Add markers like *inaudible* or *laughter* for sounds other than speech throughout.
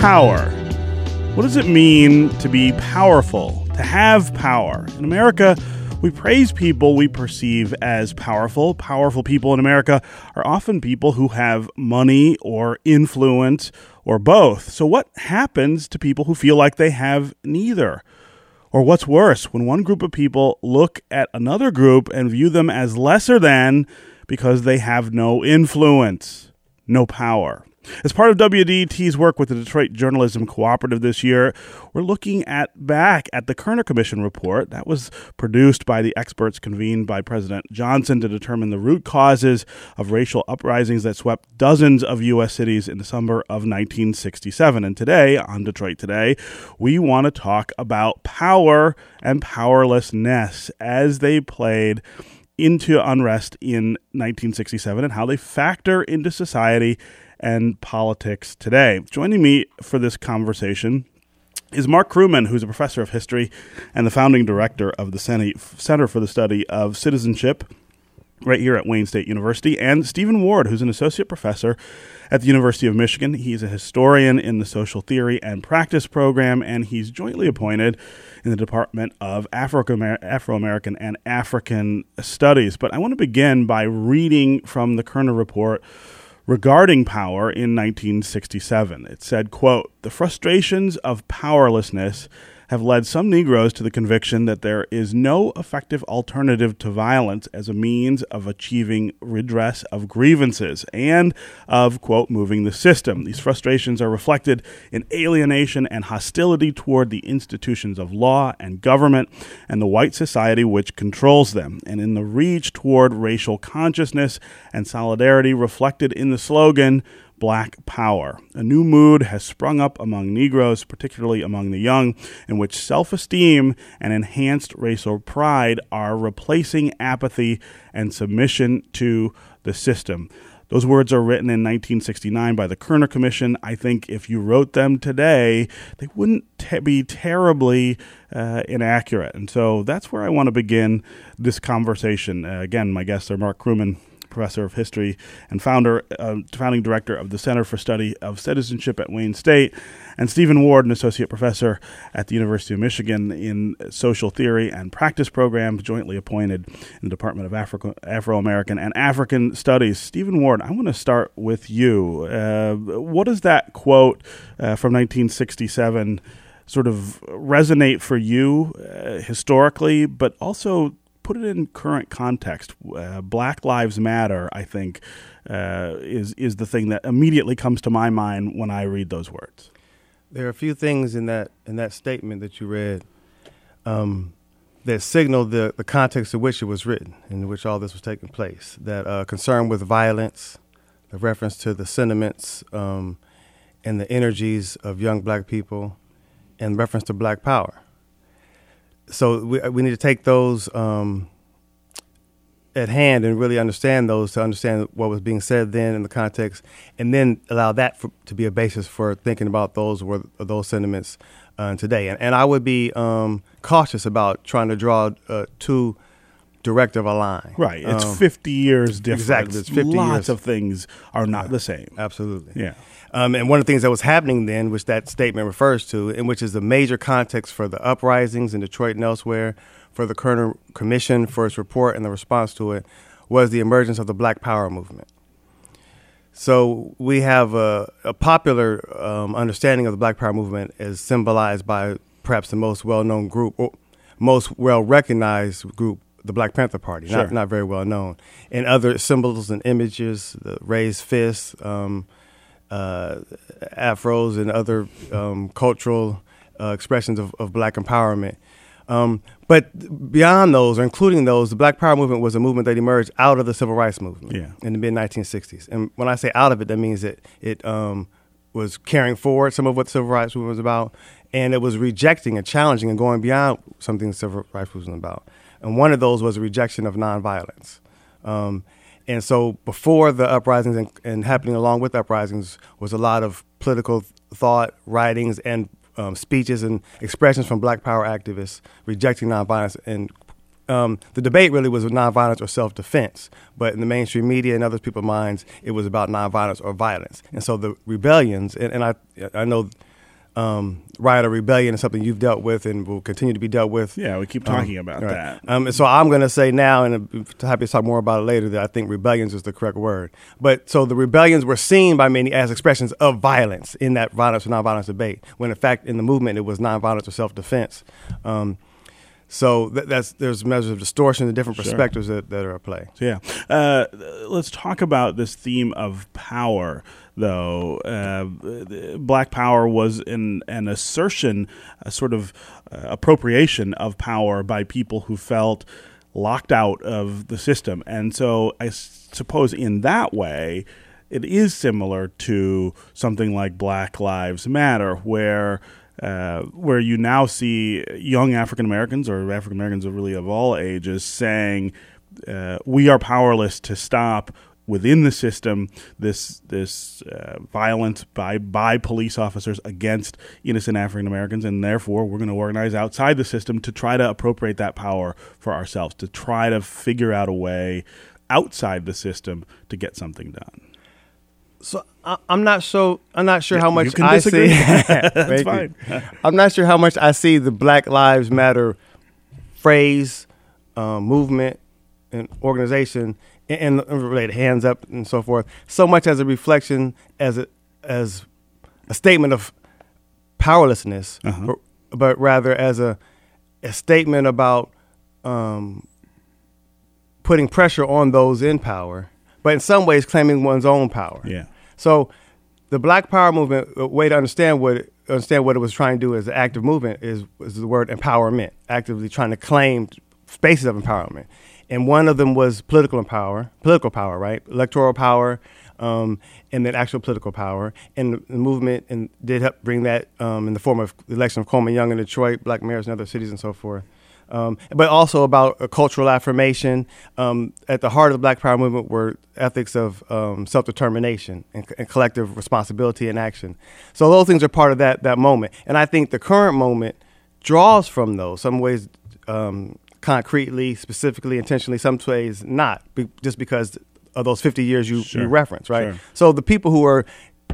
power. What does it mean to be powerful, to have power? In America, we praise people we perceive as powerful. Powerful people in America are often people who have money or influence or both. So, what happens to people who feel like they have neither? Or what's worse, when one group of people look at another group and view them as lesser than because they have no influence, no power. As part of WDET's work with the Detroit Journalism Cooperative this year, we're looking at back at the Kerner Commission report that was produced by the experts convened by President Johnson to determine the root causes of racial uprisings that swept dozens of U.S. cities in the summer of 1967. And today, on Detroit Today, we want to talk about power and powerlessness as they played into unrest in 1967 and how they factor into society and politics today. Joining me for this conversation is Marc Kruman, who's a professor of history and the founding director of the Center for the Study of Citizenship right here at Wayne State University, and Stephen Ward, who's an associate professor at the University of Michigan. He's a historian in the social theory and practice program, and he's jointly appointed in the Department of Afro American and African Studies. But I want to begin by reading from the Kerner Report regarding power in 1967. It said, quote, "The frustrations of powerlessness have led some Negroes to the conviction that there is no effective alternative to violence as a means of achieving redress of grievances and of, quote, moving the system. These frustrations are reflected in alienation and hostility toward the institutions of law and government and the white society which controls them, and in the reach toward racial consciousness and solidarity reflected in the slogan, Black Power. A new mood has sprung up among Negroes, particularly among the young, in which self esteem and enhanced racial pride are replacing apathy and submission to the system. Those words are written in 1969 by the Kerner Commission. I think if you wrote them today, they wouldn't te- be terribly uh, inaccurate. And so that's where I want to begin this conversation. Uh, again, my guests are Marc Kruman, professor of history and founder, uh, founding director of the Center for Study of Citizenship at Wayne State, and Stephen Ward, an associate professor at the University of Michigan in social theory and practice programs, jointly appointed in the Department of Afro American and African Studies. Stephen Ward, I want to start with you. Uh, what does that quote uh, from 1967? sort of resonate for you uh, historically, but also put it in current context. Uh, Black Lives Matter, I think, uh, is is the thing that immediately comes to my mind when I read those words. There are a few things in that in that statement that you read um, that signal the, the context in which it was written, in which all this was taking place. That uh, concern with violence, the reference to the sentiments um, and the energies of young black people, and reference to black power so we, we need to take those um, at hand and really understand those to understand what was being said then in the context, and then allow that for, to be a basis for thinking about those were those sentiments uh, today. And, and I would be um, cautious about trying to draw uh, too direct of a line. Right. It's um, 50 years different. Exactly. It's 50 Lots years. of things are not the same. Absolutely. Yeah. Um, and one of the things that was happening then, which that statement refers to, and which is the major context for the uprisings in Detroit and elsewhere, for the Kerner Commission for its report and the response to it, was the emergence of the Black Power movement. So we have a, a popular um, understanding of the Black Power movement as symbolized by perhaps the most well-known group, or most well-recognized group, the Black Panther Party, sure. not, not very well known, and other symbols and images, the raised fists, um, afros and other um, cultural uh, expressions of, of, black empowerment. Um, but beyond those, or including those, the Black Power movement was a movement that emerged out of the Civil Rights Movement yeah. in the mid 1960s. And when I say out of it, that means that it um, was carrying forward some of what the Civil Rights Movement was about, and it was rejecting and challenging and going beyond something the Civil Rights Movement was about. And one of those was a rejection of nonviolence. Um, and so before the uprisings and, and, happening along with uprisings was a lot of political thought, writings, and um, speeches and expressions from Black Power activists rejecting nonviolence. And um, the debate really was nonviolence or self-defense. But in the mainstream media and other people's minds, it was about nonviolence or violence. And so the rebellions, and, and I, I know um, riot or rebellion is something you've dealt with and will continue to be dealt with. Yeah, we keep talking um, about right. that. Um, and so I'm going to say now, and I'm happy to talk more about it later, that I think rebellions is the correct word. But so the rebellions were seen by many as expressions of violence in that violence or nonviolence debate, when in fact in the movement it was nonviolence or self defense. Um, so th- that's there's measures of distortion and different perspectives sure. that, that are at play. So yeah, uh, let's talk about this theme of power though. Uh, Black Power was an, an assertion, a sort of uh, appropriation of power by people who felt locked out of the system. And so I suppose in that way, it is similar to something like Black Lives Matter, where uh, where you now see young African Americans or African Americans really of all ages saying, uh, "We are powerless to stop within the system this this uh, violence by by police officers against innocent African Americans, and therefore we're going to organize outside the system to try to appropriate that power for ourselves, to try to figure out a way outside the system to get something done. So I'm not so I'm not sure yeah, how much I disagree. see. *laughs* *laughs* That's fine. *laughs* I'm not sure how much I see the Black Lives Matter phrase, uh, movement, and organization and, related hands up and so forth, so much as a reflection as a, as a statement of powerlessness, uh-huh. but, but, rather as a a statement about um, putting pressure on those in power, but in some ways claiming one's own power. Yeah. So the Black Power movement, a way to understand what understand what it was trying to do as an active movement is, is the word empowerment, actively trying to claim spaces of empowerment and one of them was political power, political power, right? Electoral power, um, and then actual political power. And the, movement and did help bring that um, in the form of the election of Coleman Young in Detroit, black mayors in other cities, and so forth. Um, but also about a cultural affirmation. Um, at the heart of the Black Power movement were ethics of um, self determination and, and, collective responsibility and action. So those things are part of that that moment. And I think the current moment draws from those. Some ways um, concretely, specifically, intentionally, some ways not, be, just because of those 50 years you, sure. you reference, right? Sure. So the people who are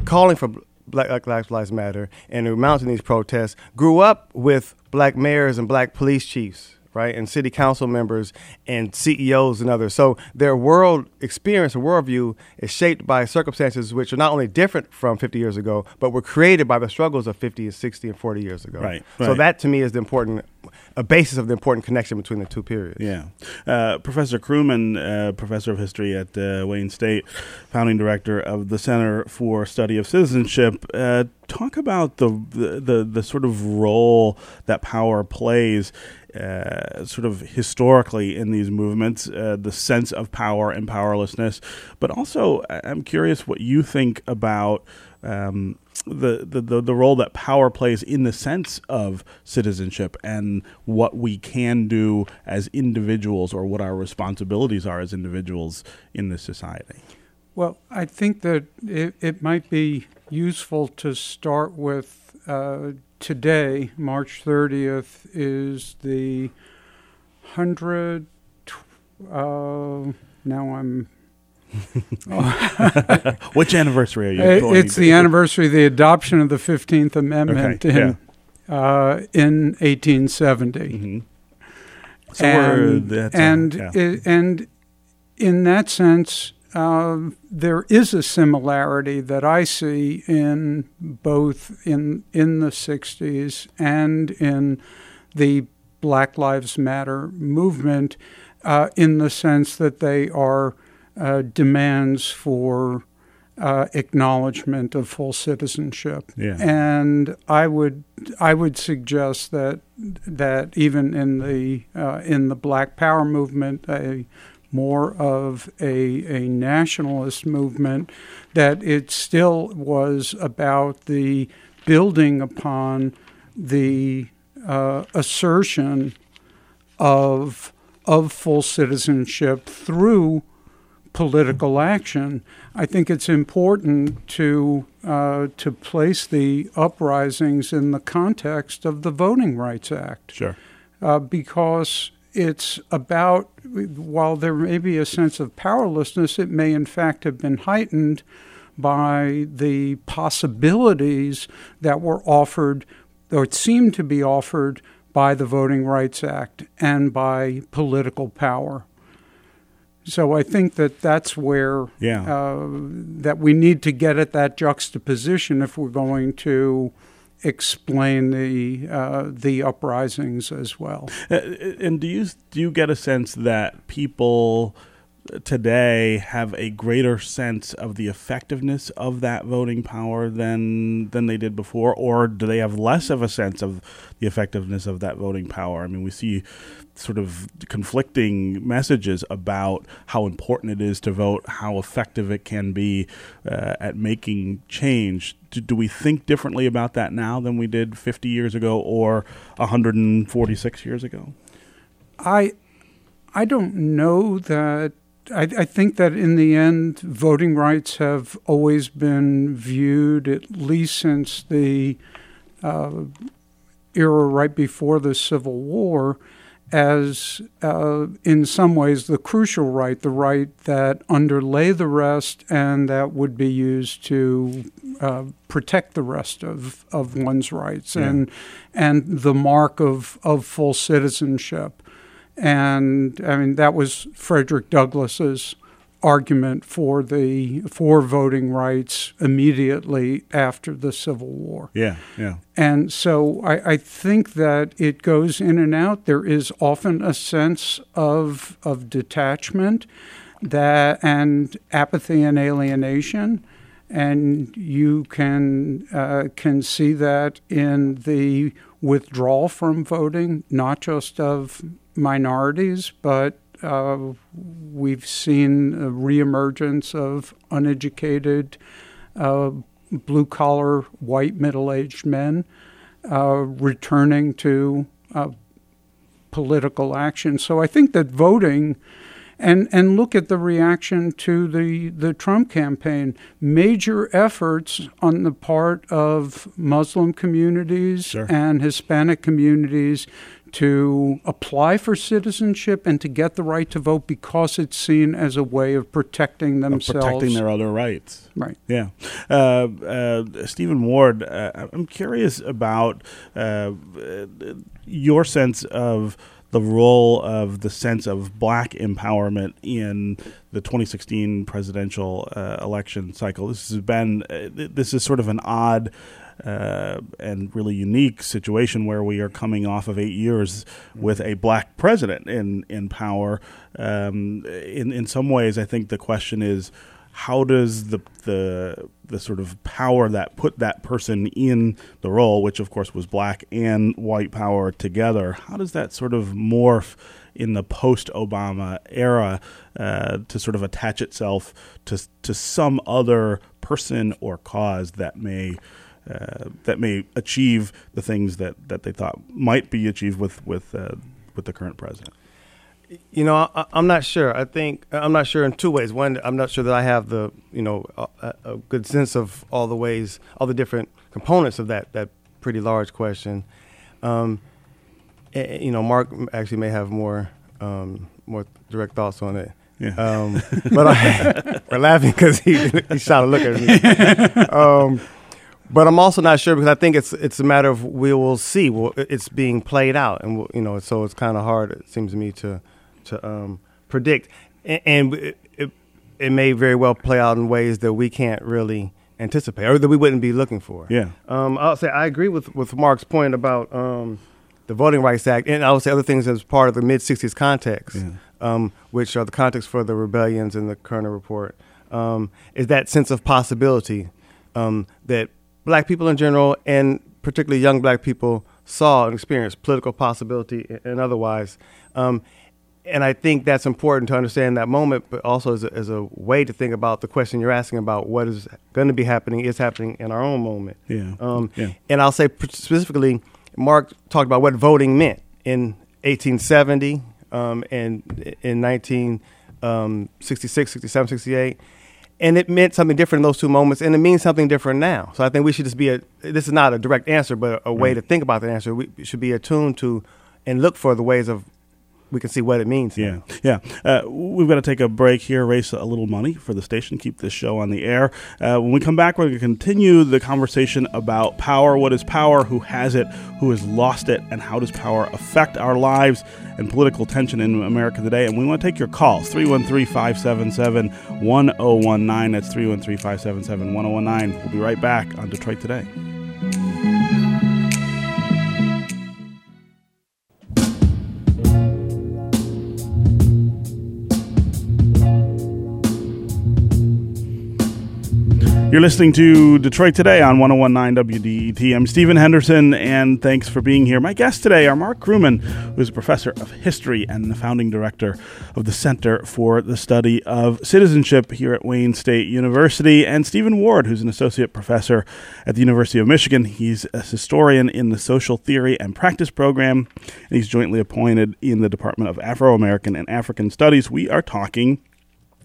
calling for Black Lives Matter and who are mounting these protests grew up with black mayors and black police chiefs right, and city council members and CEOs and others. So their world experience and worldview is shaped by circumstances which are not only different from 50 years ago, but were created by the struggles of 50 and 60 and 40 years ago. Right. right. So that to me is the important, a basis of the important connection between the two periods. Yeah. Uh, professor Kruman, uh, professor of history at uh, Wayne State, founding director of the Center for Study of Citizenship, uh, talk about the, the, the the sort of role that power plays uh, sort of historically in these movements, uh, the sense of power and powerlessness. But also, I'm curious what you think about um, the, the, the role that power plays in the sense of citizenship and what we can do as individuals or what our responsibilities are as individuals in this society. Well, I think that it, it might be useful to start with uh, today, March 30th, is the 100. Uh, now I'm. *laughs* Which anniversary are you? Talking? It's the anniversary of the adoption of the 15th Amendment okay, in, yeah. uh, in 1870. Mm-hmm. So and, and, yeah. it, and in that sense, uh, there is a similarity that I see in both in in the '60s and in the Black Lives Matter movement, uh, in the sense that they are uh, demands for uh, acknowledgement of full citizenship. Yeah. And I would I would suggest that that even in the uh, in the Black Power movement, a more of a, a nationalist movement, that it still was about the building upon the uh, assertion of of full citizenship through political action. I think it's important to uh, to place the uprisings in the context of the Voting Rights Act. Sure, uh, because it's about, while there may be a sense of powerlessness, it may in fact have been heightened by the possibilities that were offered or seemed to be offered by the Voting Rights Act and by political power. So I think that that's where Yeah. uh, that we need to get at that juxtaposition if we're going to explain the uh, the uprisings as well. Uh, and do you do you get a sense that people today have a greater sense of the effectiveness of that voting power than than they did before, or do they have less of a sense of the effectiveness of that voting power? I mean, we see sort of conflicting messages about how important it is to vote, how effective it can be uh, at making change. Do, do we think differently about that now than we did 50 years ago or 146 years ago? I I don't know that. I, I think that in the end, voting rights have always been viewed, at least since the uh, era right before the Civil War, as uh, in some ways the crucial right, the right that underlay the rest and that would be used to uh, protect the rest of, of one's rights Yeah. and and the mark of, of full citizenship. And I mean that was Frederick Douglass's argument for the for voting rights immediately after the Civil War. Yeah, yeah. And so I, I think that it goes in and out. There is often a sense of of detachment that and apathy and alienation. And you can uh, can see that in the withdrawal from voting, not just of minorities, but uh, we've seen a reemergence of uneducated, uh, blue collar, white middle aged men uh, returning to uh, political action. So I think that voting. And, and look at the reaction to the, the Trump campaign. Major efforts on the part of Muslim communities Sure. and Hispanic communities to apply for citizenship and to get the right to vote because it's seen as a way of protecting Of themselves. protecting their other rights. right. Yeah. Uh, uh, Stephen Ward, uh, I'm curious about uh, your sense of the role of the sense of black empowerment in the 2016 presidential uh, election cycle. This has been, uh, th- this is sort of an odd uh, and really unique situation where we are coming off of eight years with a black president in in power. Um, in in some ways, I think the question is how does the the the sort of power that put that person in the role, which of course was black and white power together, how does that sort of morph in the post-Obama era uh, to sort of attach itself to to some other person or cause that may uh, that may achieve the things that, that they thought might be achieved with with uh, with the current president. You know, I, I'm not sure. I think I'm not sure in two ways. One, I'm not sure that I have the you know a, a good sense of all the ways, all the different components of that that pretty large question. Um, you know, Marc actually may have more um, more direct thoughts on it. Yeah. Um, but I, *laughs* we're laughing because he he shot a look at me. *laughs* Um, but I'm also not sure because I think it's it's a matter of we will see. Well, it's being played out, and we'll, you know, so it's kind of hard. It seems to me to to um, predict, and, and it, it it may very well play out in ways that we can't really anticipate or that we wouldn't be looking for. Yeah. Um, I'll say I agree with with Marc's point about um, the Voting Rights Act, and I would say other things as part of the mid '60s context, Yeah. um, which are the context for the rebellions in the Kerner Report, um, is that sense of possibility um, that black people in general, and particularly young black people, saw and experienced political possibility and otherwise. Um, and I think that's important to understand that moment, but also as a, as a way to think about the question you're asking about what is going to be happening is happening in our own moment. Yeah. Um, Yeah. And I'll say specifically, Marc talked about what voting meant in 1870 um, and in 1966, 67, 68. And it meant something different in those two moments, and it means something different now. So I think we should just be a. This is not a direct answer, but a, way to think about the answer. We should be attuned to and look for the ways of we can see what it means. Yeah, yeah. Uh, we've got to take a break here, raise a little money for the station, keep this show on the air. Uh, when we come back, we're going to continue the conversation about power. What is power? Who has it? Who has lost it? And how does power affect our lives and political tension in America today? And we want to take your calls 313 577 1019. That's 313 577 1019. We'll be right back on Detroit Today. You're listening to Detroit Today on 1019 WDET. I'm Stephen Henderson, and thanks for being here. My guests today are Marc Kruman, who is a professor of history and the founding director of the Center for the Study of Citizenship here at Wayne State University, and Stephen Ward, who's an associate professor at the University of Michigan. He's a historian in the Social Theory and Practice program, and he's jointly appointed in the Department of Afro American and African Studies. We are talking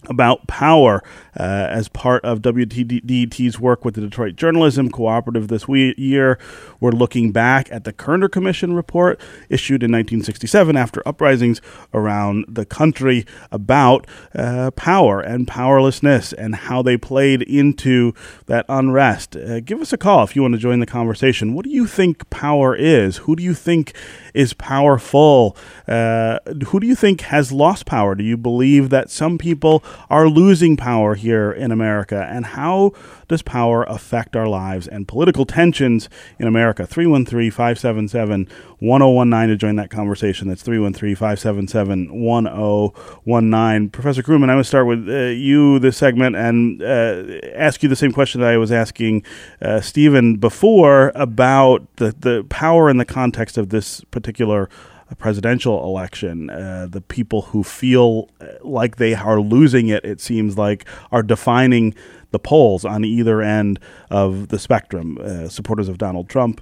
about power uh, as part of WDET's work with the Detroit Journalism Cooperative this we- year. We're looking back at the Kerner Commission report issued in 1967 after uprisings around the country about uh, power and powerlessness and how they played into that unrest. Uh, give us a call if you want to join the conversation. What do you think power is? Who do you think is powerful? Uh, who do you think has lost power? Do you believe that some people are losing power here in America? And how does power affect our lives and political tensions in America? 313 577 1019 to join that conversation. That's 313 577 1019. Professor Kruman, I'm going to start with uh, you this segment and uh, ask you the same question that I was asking uh, Stephen before about the, the power in the context of this particular presidential election. Uh, the people who feel uh, like they are losing it, it seems like, are defining the polls on either end of the spectrum. Uh, supporters of Donald Trump.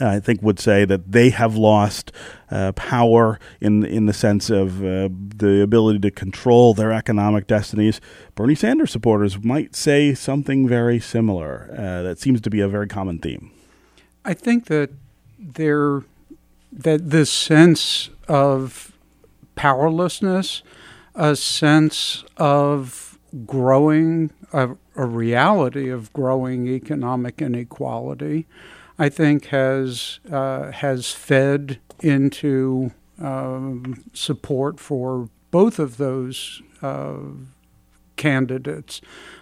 I think would say that they have lost uh, power in in the sense of uh, the ability to control their economic destinies. Bernie Sanders supporters might say something very similar. Uh, that seems to be a very common theme. I think that there that this sense of powerlessness, a sense of growing, a, a reality of growing economic inequality, I think has uh, has fed into um, support for both of those uh, candidates.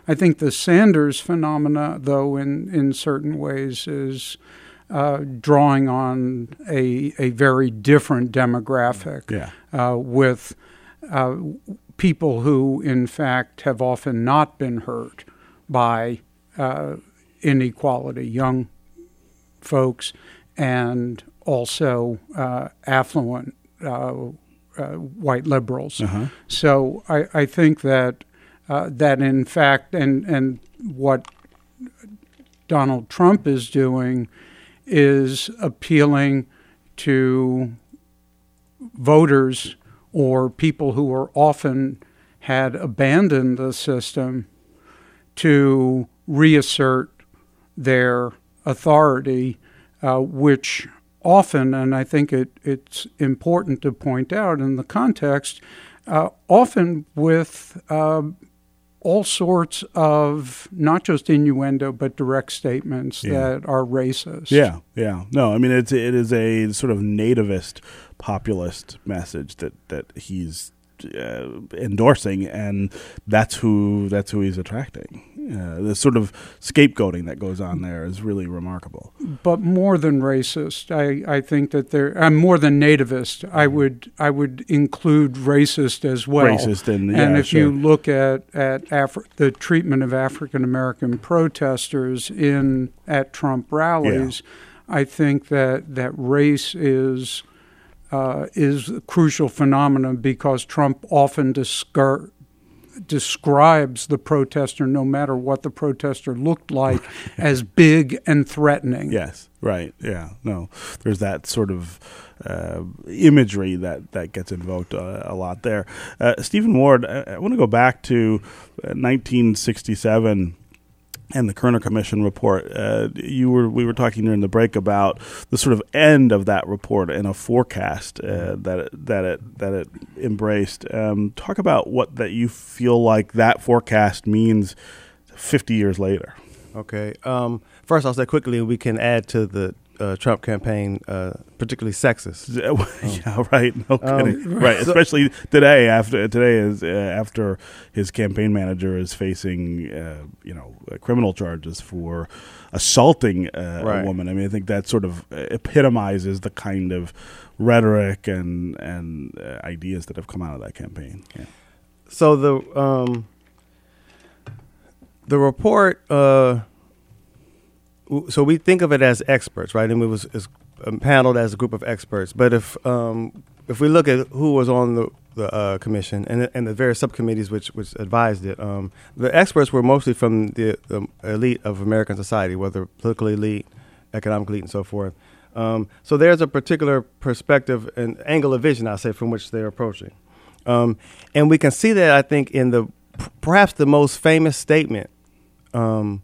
I think the Sanders phenomena, though, in in certain ways, is uh, drawing on a a very different demographic Yeah. uh, with uh, people who, in fact, have often not been hurt by uh, inequality, young folks, and also uh, affluent uh, uh, white liberals. Uh-huh. So I, I think that uh, that in fact, and and what Donald Trump is doing is appealing to voters or people who are often had abandoned the system to reassert their authority, uh, which often, and I think it, it's important to point out in the context, uh, often with uh, all sorts of not just innuendo but direct statements Yeah. that are racist. Yeah, yeah. No, I mean it's it is a sort of nativist populist message that that he's uh, endorsing, and that's who that's who he's attracting. Uh, the sort of scapegoating that goes on there is really remarkable. but more than racist. I, I think that there. I'm more than nativist. I would I would include racist as well. Racist and the and if sure. you look at at Afri- the treatment of African American protesters in at Trump rallies, I think that that race is. Uh, is a crucial phenomenon because Trump often discar- describes the protester, no matter what the protester looked like, *laughs* as big and threatening. Yes, right. Yeah, no, there's that sort of uh, imagery that, that gets invoked uh, a lot there. Uh, Stephen Ward, I, I want to go back to uh, 1967 and the Kerner Commission report. Uh, you were we were talking during the break about the sort of end of that report and a forecast uh, that it, that it that it embraced. Um, talk about what that you feel like that forecast means fifty years later. Okay. Um, first, I'll say quickly we can add to the uh, Trump campaign, uh, particularly sexist. *laughs* *laughs* yeah, right. No um, kidding. *laughs* right, especially today. After today is uh, after his campaign manager is facing, uh, you know, criminal charges for assaulting uh, right. a woman. I mean, I think that sort of epitomizes the kind of rhetoric and and uh, ideas that have come out of that campaign. Yeah. So the um, the report so we think of it as experts, right? And it was it's paneled as a group of experts. But if um, if we look at who was on the the uh, commission and and the various subcommittees which which advised it, um, the experts were mostly from the, the, elite of American society, whether political elite, economic elite, and so forth. Um, so there's a particular perspective and angle of vision, I say, from which they're approaching, um, and we can see that I think in the perhaps the most famous statement um,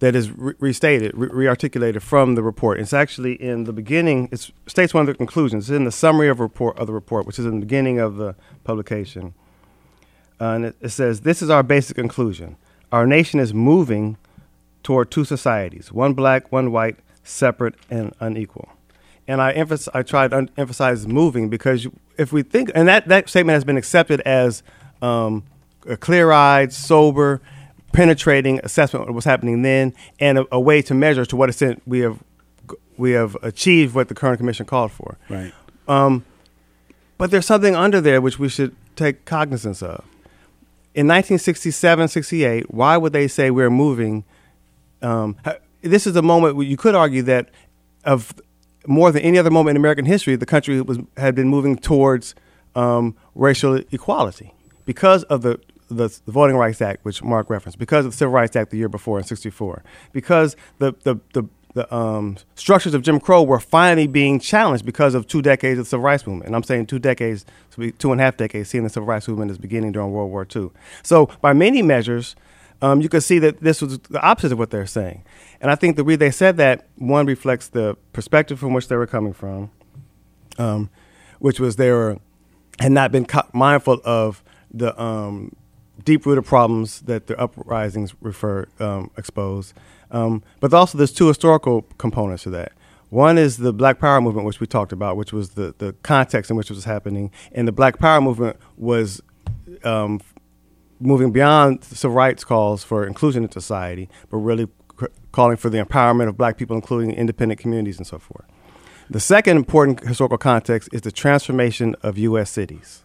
that is re- restated, re- articulated from the report. It's actually in the beginning. It states one of the conclusions. It's in the summary of report of the report, which is in the beginning of the publication. Uh, and it, it says, "This is our basic conclusion. Our nation is moving toward two societies: one black, one white, separate and unequal." And I emphasize, I tried to un- emphasize moving because if we think, and that, that statement has been accepted as um, clear-eyed, sober, penetrating assessment of what's happening then, and a, a, way to measure to what extent we have we have achieved what the Kerner commission called for. Right. Um, but there's something under there which we should take cognizance of. In 1967, 68, why would they say we're moving? Um, this is a moment where you could argue that of more than any other moment in American history, the country was had been moving towards um, racial equality because of the the, the, Voting Rights Act, which Marc referenced, because of the Civil Rights Act the year before in '64, because the the the, the um, structures of Jim Crow were finally being challenged because of two decades of the civil rights movement. And I'm saying two decades, two and a half decades, seeing the civil rights movement is beginning during World War II. So by many measures, um, you can see that this was the opposite of what they're saying. And I think the way they said that, one reflects the perspective from which they were coming from, um, which was they were had not been mindful of the um, deep rooted problems that the uprisings refer um, expose. Um, but also, there's two historical components to that. One is the Black Power movement, which we talked about, which was the, the context in which it was happening. And the Black Power movement was um, moving beyond civil rights calls for inclusion in society, but really calling for the empowerment of black people, including independent communities and so forth. The second important historical context is the transformation of U.S. cities.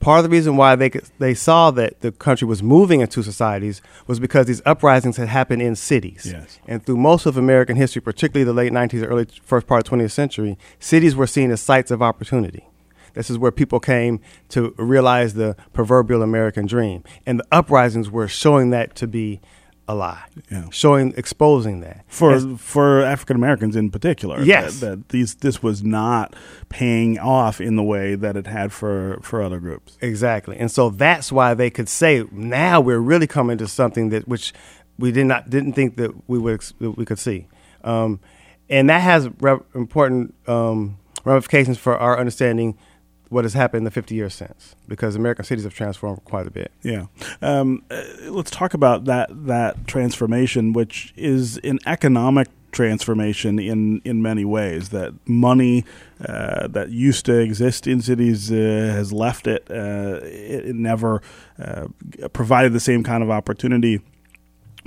Part of the reason why they could, they saw that the country was moving into societies was because these uprisings had happened in cities. Yes. And through most of American history, particularly the late 19th, early first part of 20th century, cities were seen as sites of opportunity. This is where people came to realize the proverbial American dream. And the uprisings were showing that to be a lie. Yeah. Showing, exposing that for As, for African Americans in particular. Yes, that, that, these this was not paying off in the way that it had for for other groups. Exactly, and so that's why they could say now we're really coming to something that which we did not didn't think that we would that we could see, um, and that has re- important um, ramifications for our understanding what has happened in the 50 years since because American cities have transformed quite a bit. Yeah. Um, uh, let's talk about that that transformation, which is an economic transformation in, in many ways. That money uh, that used to exist in cities uh, has left it. Uh, it, it, never uh, provided the same kind of opportunity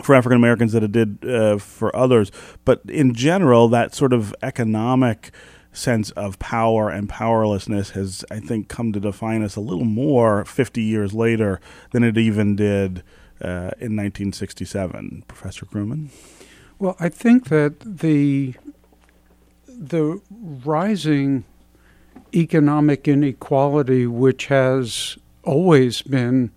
for African Americans that it did uh, for others. But in general, that sort of economic sense of power and powerlessness has, I think, come to define us a little more 50 years later than it even did uh, in 1967. Professor Kruman? Well, I think that the the rising economic inequality, which has always been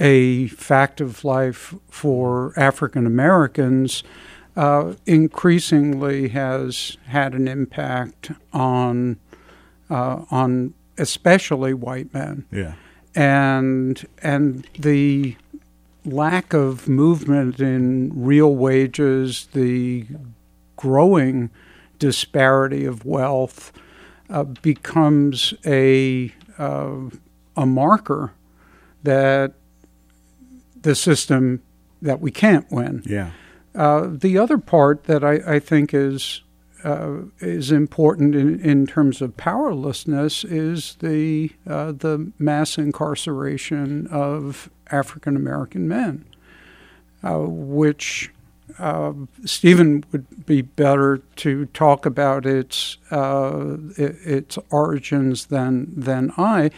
a fact of life for African Americans, uh, increasingly has had an impact on uh, on especially white men. Yeah, and and the lack of movement in real wages, the growing disparity of wealth, uh, becomes a uh, a marker that the system that we can't win. Yeah. Uh, the other part that I, I think is uh, is important in, in terms of powerlessness is the uh, the mass incarceration of African American men, uh, which uh, Stephen would be better to talk about its its origins than than I,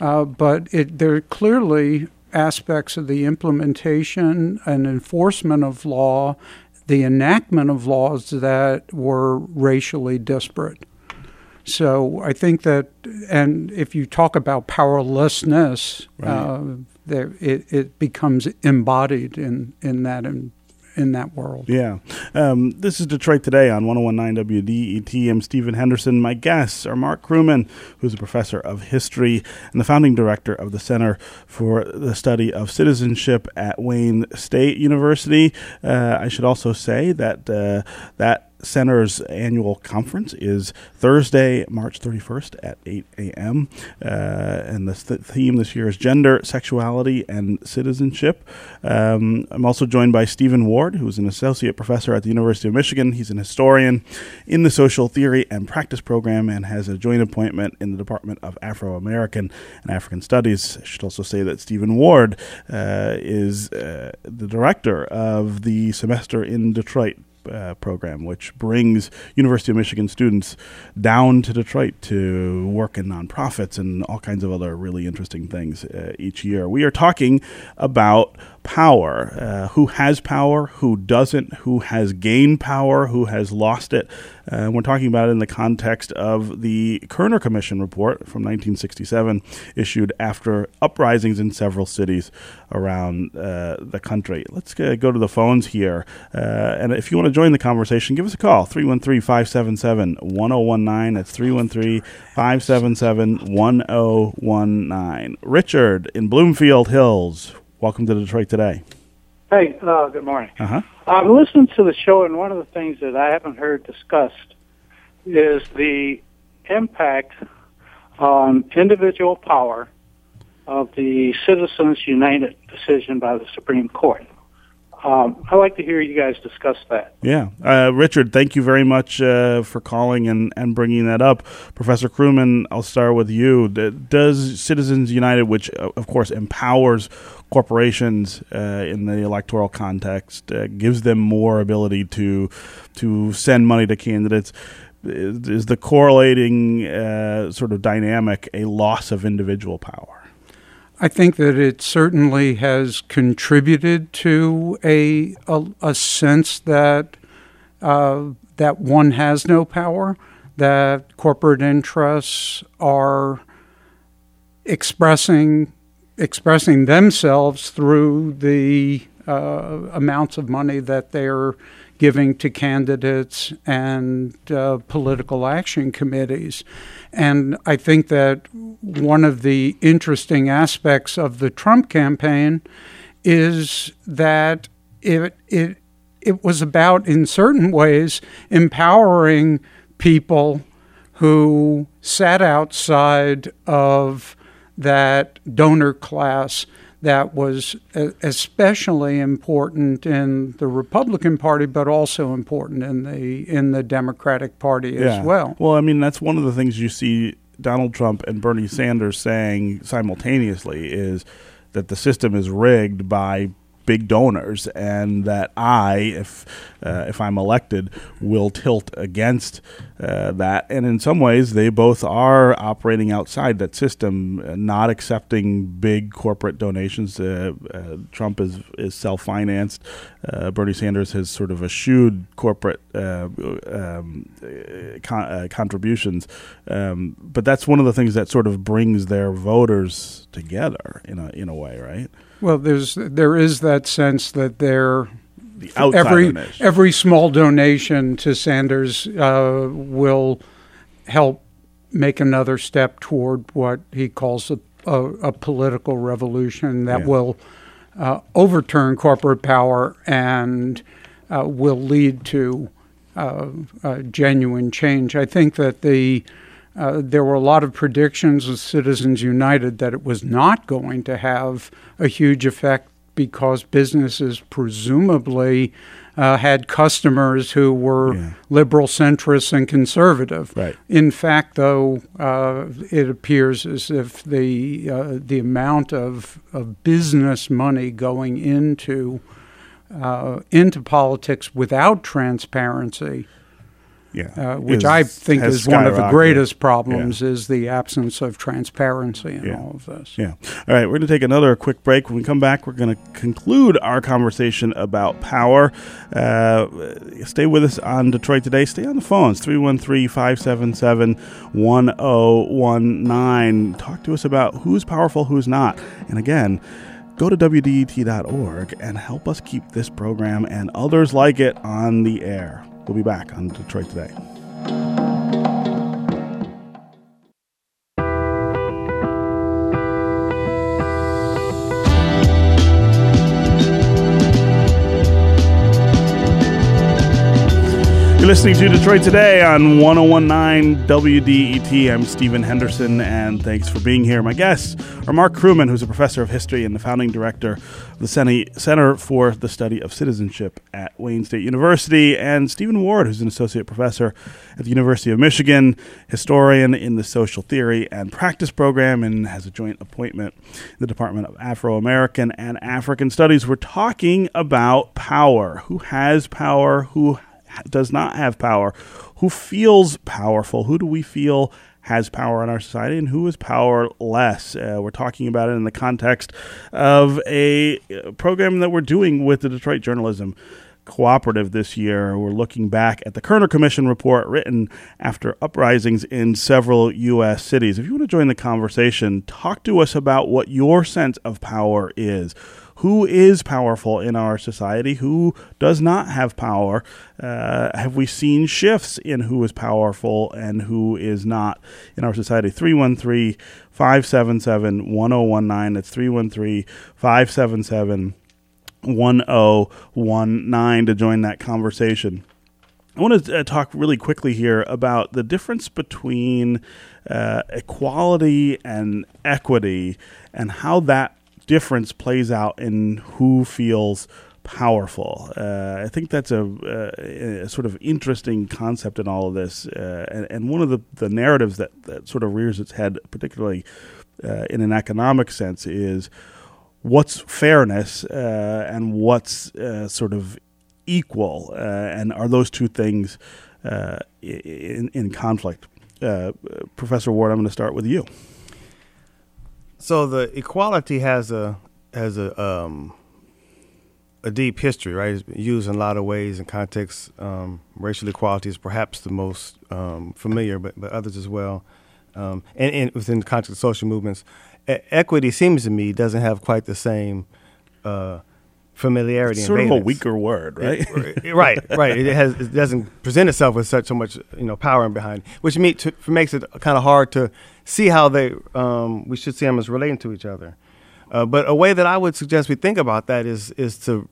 but it, there clearly aspects of the implementation and enforcement of law, the enactment of laws that were racially disparate. So I think that, and if you talk about powerlessness, right. uh, there, it, it becomes embodied in, in that in, in that world. Yeah. Um, this is Detroit Today on 1019 WDET. I'm Stephen Henderson. My guests are Marc Kruman, who's a professor of history and the founding director of the Center for the Study of Citizenship at Wayne State University. Uh, I should also say that uh, that Center's annual conference is Thursday, March 31st at 8 a.m. Uh, and the th- theme this year is gender, sexuality, and citizenship. Um, I'm also joined by Stephen Ward, who's an associate professor at the University of Michigan. He's an historian in the social theory and practice program and has a joint appointment in the Department of Afro American and African Studies. I should also say that Stephen Ward uh, is uh, the director of the semester in Detroit uh, program, which brings University of Michigan students down to Detroit to work in nonprofits and all kinds of other really interesting things uh, each year. We are talking about power uh, who has power, who doesn't, who has gained power, who has lost it. Uh, we're talking about it in the context of the Kerner Commission report from 1967, issued after uprisings in several cities around uh, the country. Let's go to the phones here. Uh, and if you want to join the conversation, give us a call 313 577 1019. That's 313 577 1019. Richard in Bloomfield Hills, welcome to Detroit Today. Hey, uh, good morning. Uh-huh. I've listened to the show, and one of the things that I haven't heard discussed is the impact on individual power of the Citizens United decision by the Supreme Court. Um, I'd like to hear you guys discuss that. Yeah. Uh, Richard, thank you very much uh, for calling and, and bringing that up. Professor Kruman, I'll start with you. Does Citizens United, which uh, of course empowers corporations uh, in the electoral context, uh, gives them more ability to to send money to candidates, is, is the correlating uh, sort of dynamic a loss of individual power? I think that it certainly has contributed to a a, a sense that uh, that one has no power, that corporate interests are expressing expressing themselves through the uh, amounts of money that they're giving to candidates and uh, political action committees. And I think that one of the interesting aspects of the Trump campaign is that it, it, it was about, in certain ways, empowering people who sat outside of that donor class that was especially important in the Republican Party, but also important in the in the Democratic Party yeah. as well. Well, I mean that's one of the things you see Donald Trump and Bernie Sanders saying simultaneously is that the system is rigged by big donors, and that I, if uh, if I'm elected, will tilt against uh, that. And in some ways, they both are operating outside that system, uh, not accepting big corporate donations. Uh, uh, Trump is is self financed. Uh, Bernie Sanders has sort of eschewed corporate um, con- contributions. Um, but that's one of the things that sort of brings their voters together in a in a way, right? Well, there's there is that sense that they're the every every small donation to Sanders uh, will help make another step toward what he calls a, a, a political revolution that yeah. will uh, overturn corporate power and uh, will lead to uh, genuine change. I think that the uh, there were a lot of predictions of Citizens United that it was not going to have a huge effect because businesses presumably uh, had customers who were yeah. liberal, centrist, and conservative. Right. In fact, though, uh, it appears as if the uh, the amount of, of business money going into uh, into politics without transparency yeah, uh, which is, I think is one of the greatest problems yeah. is the absence of transparency in yeah. all of this. Yeah. All right, we're going to take another quick break. When we come back, we're going to conclude our conversation about power. Uh, stay with us on Detroit Today. Stay on the phones 313 577 1019. Talk to us about who's powerful, who's not. And again, go to WDET.org and help us keep this program and others like it on the air. We'll be back on Detroit Today. Listening to Detroit Today on 1019 WDET. I'm Stephen Henderson, and thanks for being here. My guests are Marc Kruman, who's a professor of history and the founding director of the Center for the Study of Citizenship at Wayne State University, and Stephen Ward, who's an associate professor at the University of Michigan, historian in the social theory and practice program, and has a joint appointment in the Department of Afro American and African Studies. We're talking about power. Who has power? Who does not have power, who feels powerful, who do we feel has power in our society and who is powerless. Uh, we're talking about it in the context of a uh, program that we're doing with the Detroit Journalism Cooperative this year. We're looking back at the Kerner Commission report written after uprisings in several U.S. cities. If you want to join the conversation, talk to us about what your sense of power is who is powerful in our society, who does not have power. Uh, have we seen shifts in who is powerful and who is not in our society? 313 577 1019. That's 313 577 1019 to join that conversation. I want to uh, talk really quickly here about the difference between uh, equality and equity and how that difference plays out in who feels powerful. Uh, I think that's a, a, a, sort of interesting concept in all of this, uh, and, and, one of the, the narratives that, that sort of rears its head, particularly uh, in an economic sense, is what's fairness uh, and what's uh, sort of equal, uh, and are those two things in, in conflict? Professor Ward, I'm going to start with you. So the equality has a has a um, a deep history, right? It's used in a lot of ways and contexts. Um, racial equality is perhaps the most um, familiar, but but others as well. Um, and, and, within the context of social movements, e- equity seems to me doesn't have quite the same uh, familiarity. It's sort of a weaker word, right? It, right, right. It has it doesn't present itself with such so much you know power in behind, which me, to, makes it kind of hard to see how they um, we should see them as relating to each other. Uh, but a way that I would suggest we think about that is is to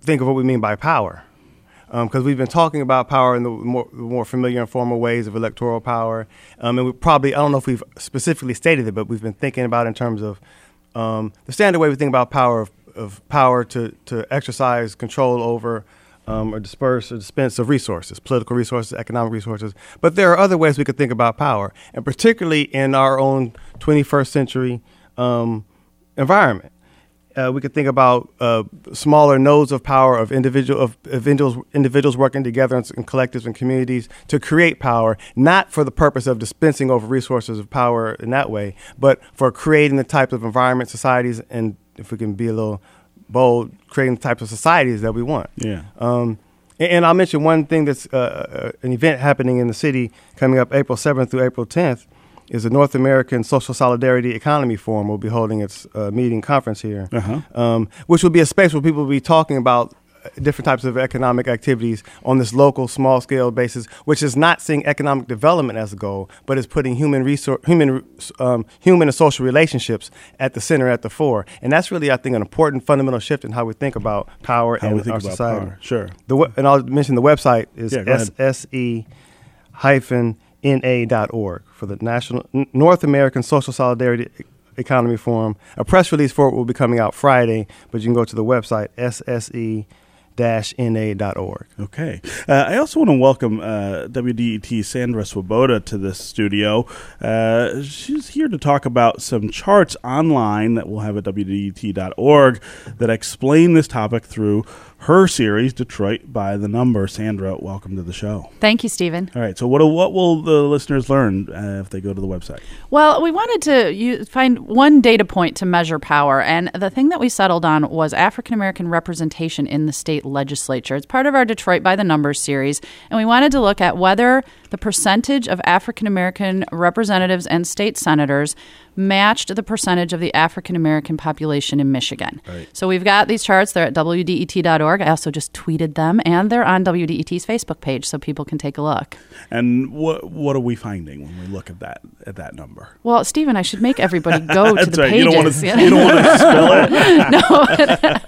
think of what we mean by power, because um, we've been talking about power in the more, more familiar and formal ways of electoral power, um, and we probably I don't know if we've specifically stated it, but we've been thinking about in terms of um, the standard way we think about power of, of power to to exercise control over um, or disperse or dispense of resources, political resources, economic resources. But there are other ways we could think about power, and particularly in our own 21st century um, environment. Uh, we could think about uh, smaller nodes of power of individual of individuals individuals working together in, in, collectives and communities to create power, not for the purpose of dispensing over resources of power in that way, but for creating the type of environment, societies, and if we can be a little bold, creating the types of societies that we want. Yeah. Um, and, and, I'll mention one thing that's uh, uh, an event happening in the city coming up April 7th through April 10th is the North American Social Solidarity Economy Forum will be holding its uh, meeting conference here, uh-huh. um, which will be a space where people will be talking about different types of economic activities on this local small scale basis, which is not seeing economic development as a goal, but is putting human resource, human, um, human and social relationships at the center, at the fore. And that's really, I think, an important fundamental shift in how we think about power How and our society. power. Sure. The, and I'll mention the website is Yeah. SSE hyphen NA.org for the National N- North American Social Solidarity Economy Forum. A press release for it will be coming out Friday, but you can go to the website SSE na.org. Okay. Uh, I also want to welcome uh, WDET Sandra Swoboda to this studio. Uh, she's here to talk about some charts online that we'll have at WDET.org that explain this topic through her series, Detroit by the Number. Sandra, welcome to the show. Thank you, Stephen. All right. So, what, what will the listeners learn uh, if they go to the website? Well, we wanted to you, find one data point to measure power, and the thing that we settled on was African American representation in the state legislature. It's part of our Detroit by the Numbers series, and we wanted to look at whether the percentage of African American representatives and state senators matched the percentage of the African American population in Michigan. Right. So we've got these charts. They're at WDET.org. I also just tweeted them, and they're on WDET's Facebook page, so people can take a look. And what what are we finding when we look at that at that number? Well, Stephen, I should make everybody go *laughs* to the right. pages. You don't want to. You don't want to spill *laughs* it.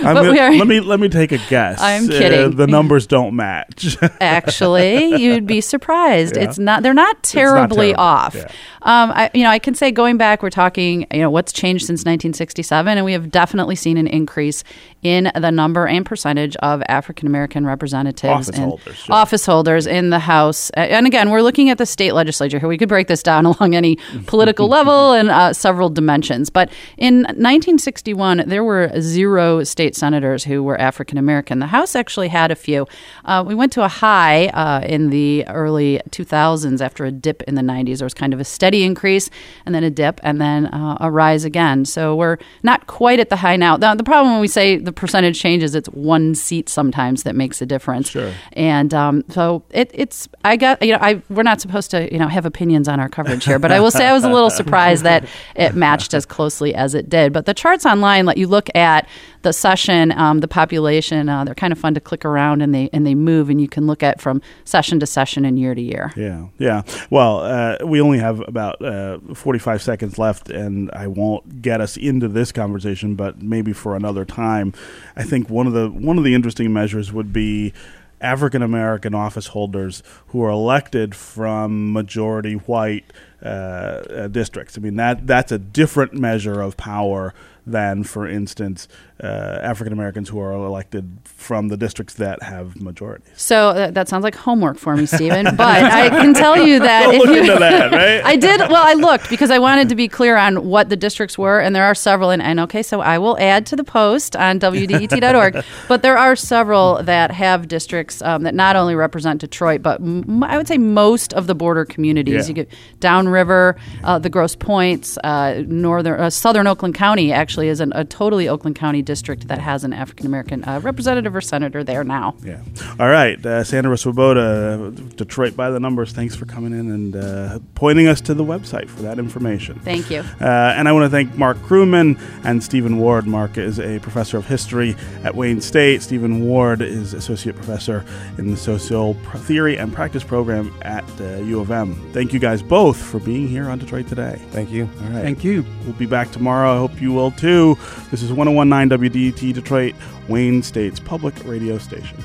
*laughs* I'm But gonna- we are- let me let me take a guess. I'm Uh, kidding. the numbers don't match. Actually, you'd be surprised. Yeah. It's not. They're not terribly terrible, off. yeah. Um, I, you know, I can say going back, we're talking. You know, what's changed since 1967, and we have definitely seen an increase in the number and percentage of African American representatives Office and holders, sure. office holders in the House. And again, we're looking at the state legislature here. We could break this down *laughs* along any political *laughs* level and uh, several dimensions. But in 1961, there were zero state senators who were African American. The House actually had a few. Uh, we went to a high uh, in the early 2000s after a dip in the 90s. There was kind of a steady increase and then a dip and then uh, a rise again. So we're not quite at the high now. The, the problem when we say the percentage changes, it's one seat sometimes that makes a difference. Sure. And um, so it, it's I got you know I we're not supposed to you know have opinions on our coverage here, but I will say I was a *laughs* little surprised that it matched as closely as it did. But the charts online let you look at the session, um, the population. Uh, they're kind of fun to click around and they and they move, and you can look at from session to session and year to year. Yeah, yeah. Well, uh, we only have about uh, 45 seconds left, and I won't get us into this conversation, but maybe for another time. I think one of the one of the interesting measures would be African American office holders who are elected from majority white uh, districts. I mean that that's a different measure of power than, for instance, uh, African Americans who are elected from the districts that have majorities. So that, that sounds like homework for me, Stephen. *laughs* But I can tell you *laughs* that Don't if you, into that, *laughs* right? I did. Well, I looked because I wanted to be clear on what the districts were, and there are several. And, and okay, so I will add to the post on WDET.org. but there are several that have districts um, that not only represent Detroit, but m- I would say most of the border communities. Yeah. You get downriver, uh, the Grosse Pointes, uh, northern, uh, southern Oakland County actually is an, a totally Oakland County district that has an African American uh, representative or senator there now. Yeah. All right. Uh, Sandra Swoboda, Detroit by the Numbers, thanks for coming in and uh, pointing us to the website for that information. Thank you. Uh, and I want to thank Marc Kruman and Stephen Ward. Marc is a professor of history at Wayne State. Stephen Ward is associate professor in the social theory and practice program at uh, U of M. Thank you guys both for being here on Detroit Today. Thank you. All right. Thank you. We'll be back tomorrow. I hope you will too. This is 1019 WDT Detroit, Wayne State's public radio station.